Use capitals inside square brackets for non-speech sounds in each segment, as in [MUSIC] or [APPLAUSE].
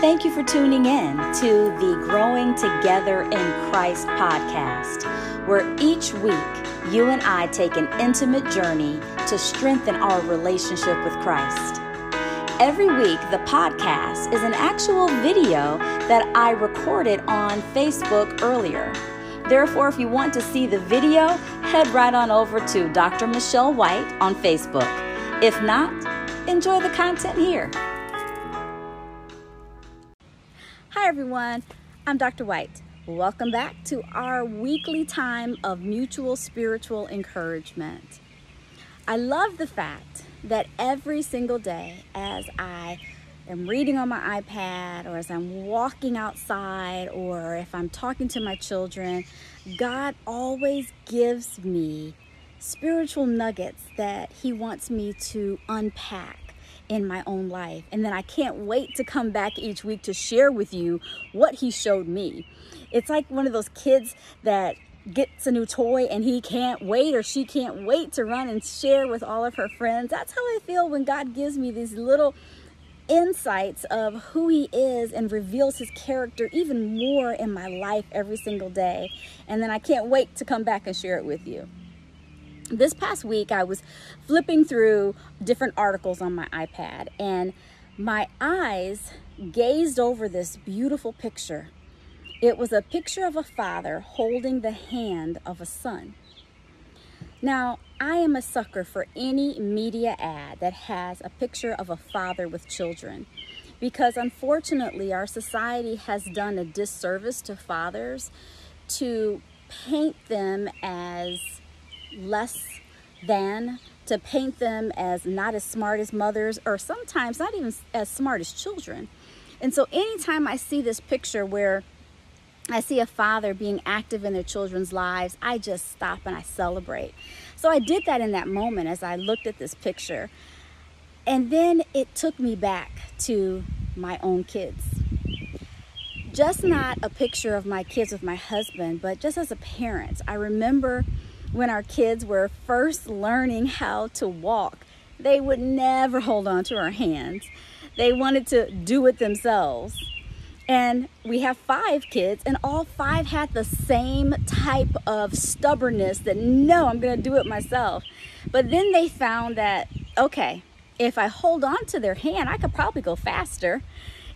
Thank you for tuning in to the Growing Together in Christ podcast, where each week you and I take an intimate journey to strengthen our relationship with Christ. Every week, the podcast is an actual video that I recorded on Facebook earlier. Therefore, if you want to see the video, head right on over to Dr. Michele White on Facebook. If not, enjoy the content here. Hi, everyone. I'm Dr. White. Welcome back to our weekly time of mutual spiritual encouragement. I love the fact that every single day, as I am reading on my iPad or as I'm walking outside or if I'm talking to my children, God always gives me spiritual nuggets that He wants me to unpack in my own life. And then I can't wait to come back each week to share with you what He showed me. It's like one of those kids that gets a new toy and he can't wait or she can't wait to run and share with all of her friends. That's how I feel when God gives me these little insights of who he is and reveals his character even more in my life every single day. And then I can't wait to come back and share it with you. This past week, I was flipping through different articles on my iPad and my eyes gazed over this beautiful picture. It was a picture of a father holding the hand of a son. Now, I am a sucker for any media ad that has a picture of a father with children because unfortunately our society has done a disservice to fathers to paint them as less than, to paint them as not as smart as mothers, or sometimes not even as smart as children. And so anytime I see this picture where I see a father being active in their children's lives, I just stop and I celebrate. So I did that in that moment as I looked at this picture. And then it took me back to my own kids. Just not a picture of my kids with my husband, but just as a parent. I remember when our kids were first learning how to walk, they would never hold on to our hands. They wanted to do it themselves. And we have five kids, and all five had the same type of stubbornness that no, I'm gonna do it myself. But then they found that, okay, if I hold on to their hand, I could probably go faster.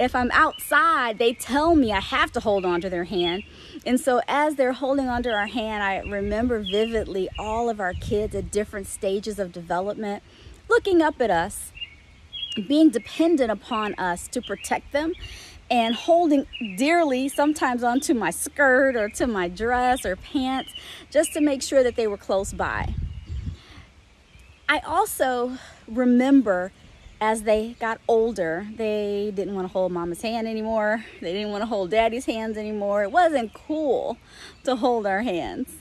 If I'm outside, they tell me I have to hold on to their hand. And so as they're holding onto our hand, I remember vividly all of our kids at different stages of development looking up at us, being dependent upon us to protect them and holding dearly sometimes onto my skirt or to my dress or pants just to make sure that they were close by. I also remember as they got older, they didn't want to hold mama's hand anymore. They didn't want to hold daddy's hands anymore. It wasn't cool to hold our hands.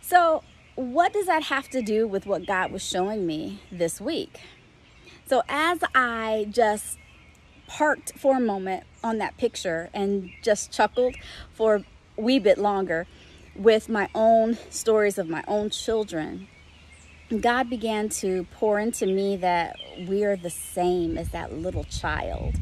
So, what does that have to do with what God was showing me this week? So, as I just parked for a moment on that picture and just chuckled for a wee bit longer with my own stories of my own children. God began to pour into me that we are the same as that little child.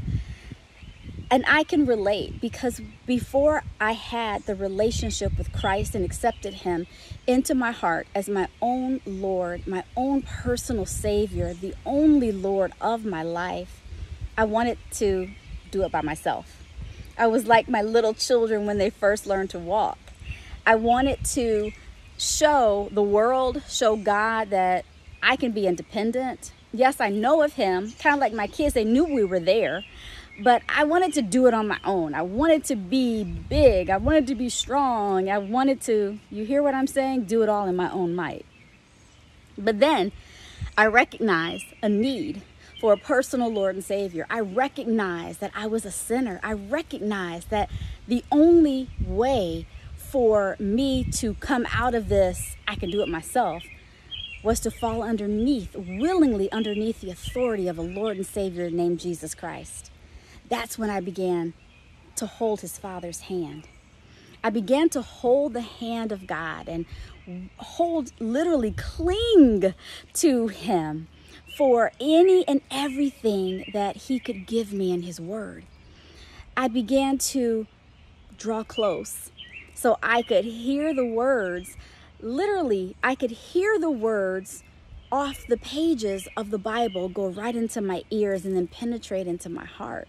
And I can relate because before I had the relationship with Christ and accepted Him into my heart as my own Lord, my own personal Savior, the only Lord of my life, I wanted to do it by myself. I was like my little children when they first learned to walk. I wanted to show the world, show God that I can be independent. Yes, I know of Him, kind of like my kids, they knew we were there, but I wanted to do it on my own. I wanted to be big, I wanted to be strong, I wanted to, you hear what I'm saying? Do it all in my own might. But then I recognized a need for a personal Lord and Savior. I recognized that I was a sinner. I recognized that the only way for me to come out of this, I can do it myself, was to fall underneath, willingly underneath the authority of a Lord and Savior named Jesus Christ. That's when I began to hold his Father's hand. I began to hold the hand of God and hold, literally cling to him for any and everything that He could give me in His Word. I began to draw close so I could hear the words. Literally, I could hear the words off the pages of the Bible go right into my ears and then penetrate into my heart.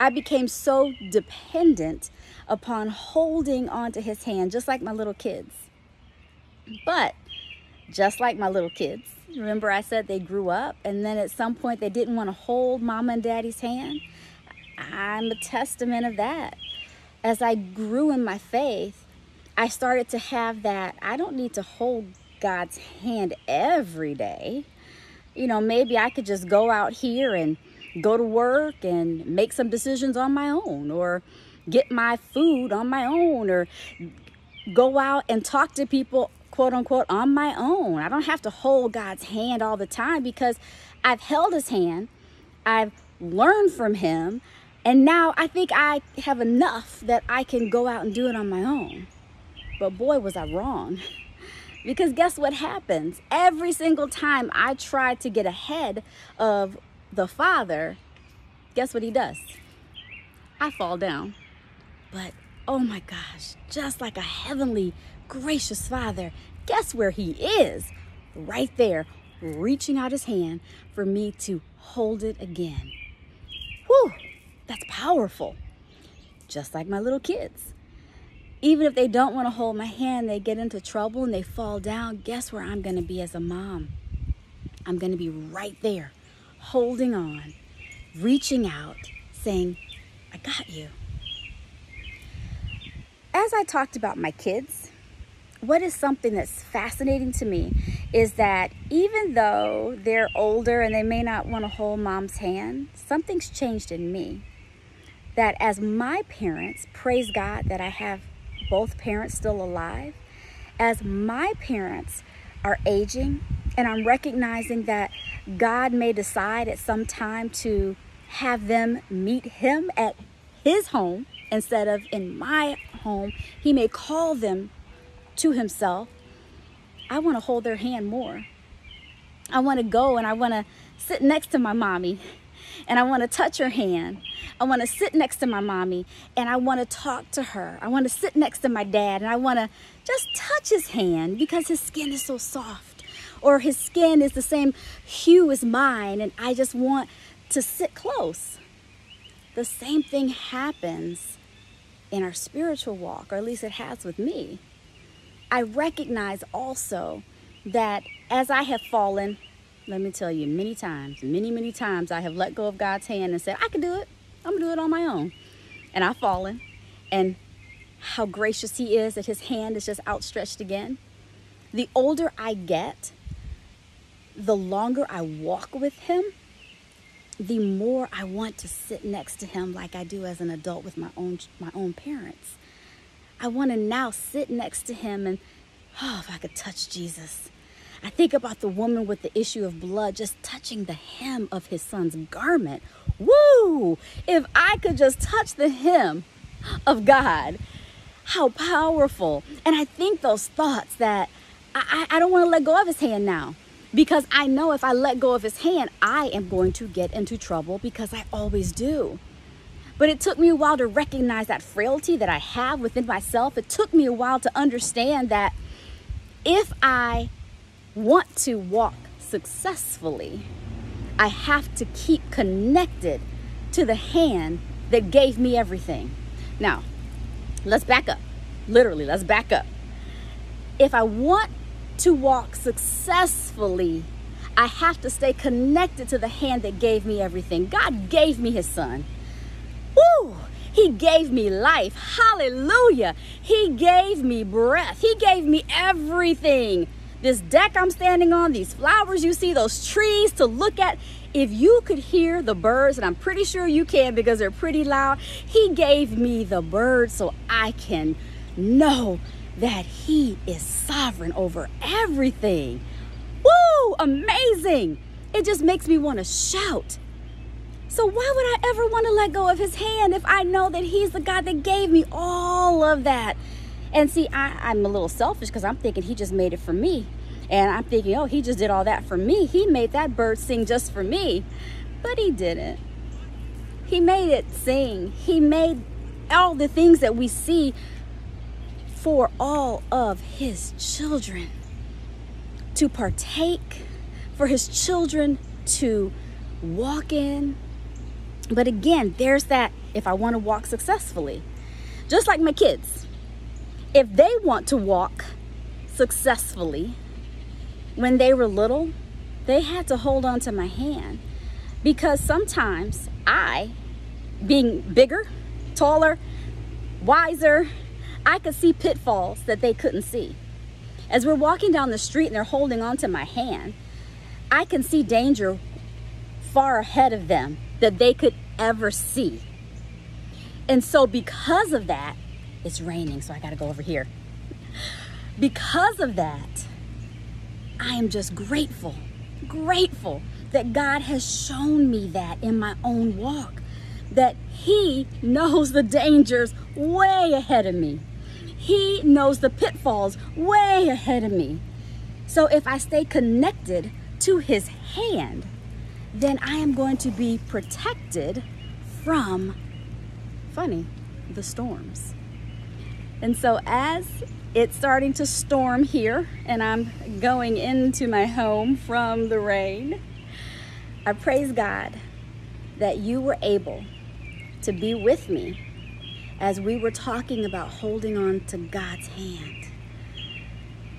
I became so dependent upon holding onto his hand, just like my little kids. But just like my little kids, remember I said they grew up and then at some point they didn't want to hold mama and daddy's hand? I'm a testament of that. As I grew in my faith, I started to have that I don't need to hold God's hand every day. You know, maybe I could just go out here and go to work and make some decisions on my own or get my food on my own or go out and talk to people quote unquote on my own. I don't have to hold God's hand all the time because I've held his hand. I've learned from him. And now I think I have enough that I can go out and do it on my own. But boy, was I wrong. [LAUGHS] because guess what happens? Every single time I try to get ahead of the Father, guess what he does? I fall down. But oh my gosh, just like a heavenly, gracious Father, guess where he is? Right there, reaching out his hand for me to hold it again. Whew, that's powerful. Just like my little kids. Even if they don't want to hold my hand, they get into trouble and they fall down. Guess where I'm going to be as a mom? I'm going to be right there holding on, reaching out, saying, I got you. As I talked about my kids, what is something that's fascinating to me is that even though they're older and they may not want to hold mom's hand, something's changed in me. That as my parents, praise God that I have both parents still alive, as my parents are aging and I'm recognizing that God may decide at some time to have them meet Him at His home instead of in my home. He may call them to Himself. I want to hold their hand more. I want to go and I want to sit next to my mommy and I want to touch her hand. I want to sit next to my mommy and I want to talk to her. I want to sit next to my dad and I want to just touch his hand because his skin is so soft or his skin is the same hue as mine and I just want to sit close. The same thing happens in our spiritual walk, or at least it has with me. I recognize also that as I have fallen, let me tell you, many times, many, many times, I have let go of God's hand and said, I can do it. I'm going to do it on my own. And I've fallen. And how gracious He is that His hand is just outstretched again. The older I get, the longer I walk with him, the more I want to sit next to him like I do as an adult with my own my own parents. I want to now sit next to him and oh, if I could touch Jesus. I think about the woman with the issue of blood just touching the hem of his son's garment. Woo! If I could just touch the hem of God, how powerful. And I think those thoughts that I, I, don't want to let go of his hand now because I know if I let go of his hand, I am going to get into trouble because I always do. But it took me a while to recognize that frailty that I have within myself. It took me a while to understand that if I want to walk successfully, I have to keep connected to the hand that gave me everything. Now, let's back up. Literally, let's back up. If I want to walk successfully, I have to stay connected to the hand that gave me everything. God gave me his son. Woo! He gave me life. Hallelujah. He gave me breath. He gave me everything. This deck I'm standing on, these flowers you see, those trees to look at. If you could hear the birds, and I'm pretty sure you can because they're pretty loud, He gave me the birds so I can know that He is sovereign over everything. Woo! Amazing! It just makes me want to shout. So, why would I ever want to let go of His hand if I know that He's the God that gave me all of that? And see, I, am a little selfish because I'm thinking He just made it for me. And I'm thinking, oh, He just did all that for me. He made that bird sing just for me. But He didn't. He made it sing. He made all the things that we see for all of His children to partake, for His children to walk in. But again, there's that if I want to walk successfully, just like my kids, if they want to walk successfully when they were little, they had to hold on to my hand because sometimes I, being bigger, taller, wiser, I could see pitfalls that they couldn't see. As we're walking down the street and they're holding on to my hand, I can see danger far ahead of them that they could ever see. And so, because of that, it's raining, so I got to go over here. Because of that, I am just grateful, grateful that God has shown me that in my own walk, that He knows the dangers way ahead of me. He knows the pitfalls way ahead of me. So if I stay connected to His hand, then I am going to be protected from, funny, the storms. And so as it's starting to storm here and I'm going into my home from the rain, I praise God that you were able to be with me as we were talking about holding on to God's hand.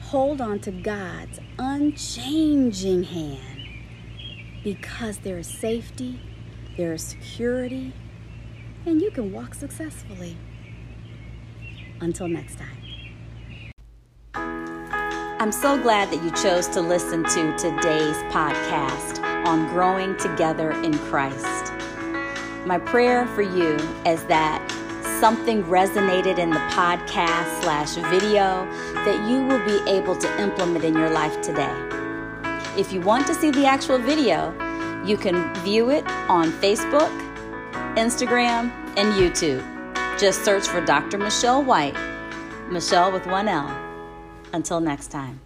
Hold on to God's unchanging hand because there is safety, there is security, and you can walk successfully. Until next time. I'm so glad that you chose to listen to today's podcast on growing together in Christ. My prayer for you is that something resonated in the podcast slash video that you will be able to implement in your life today. If you want to see the actual video, you can view it on Facebook, Instagram, and YouTube. Just search for Dr. Michele White, Michele with one L. Until next time.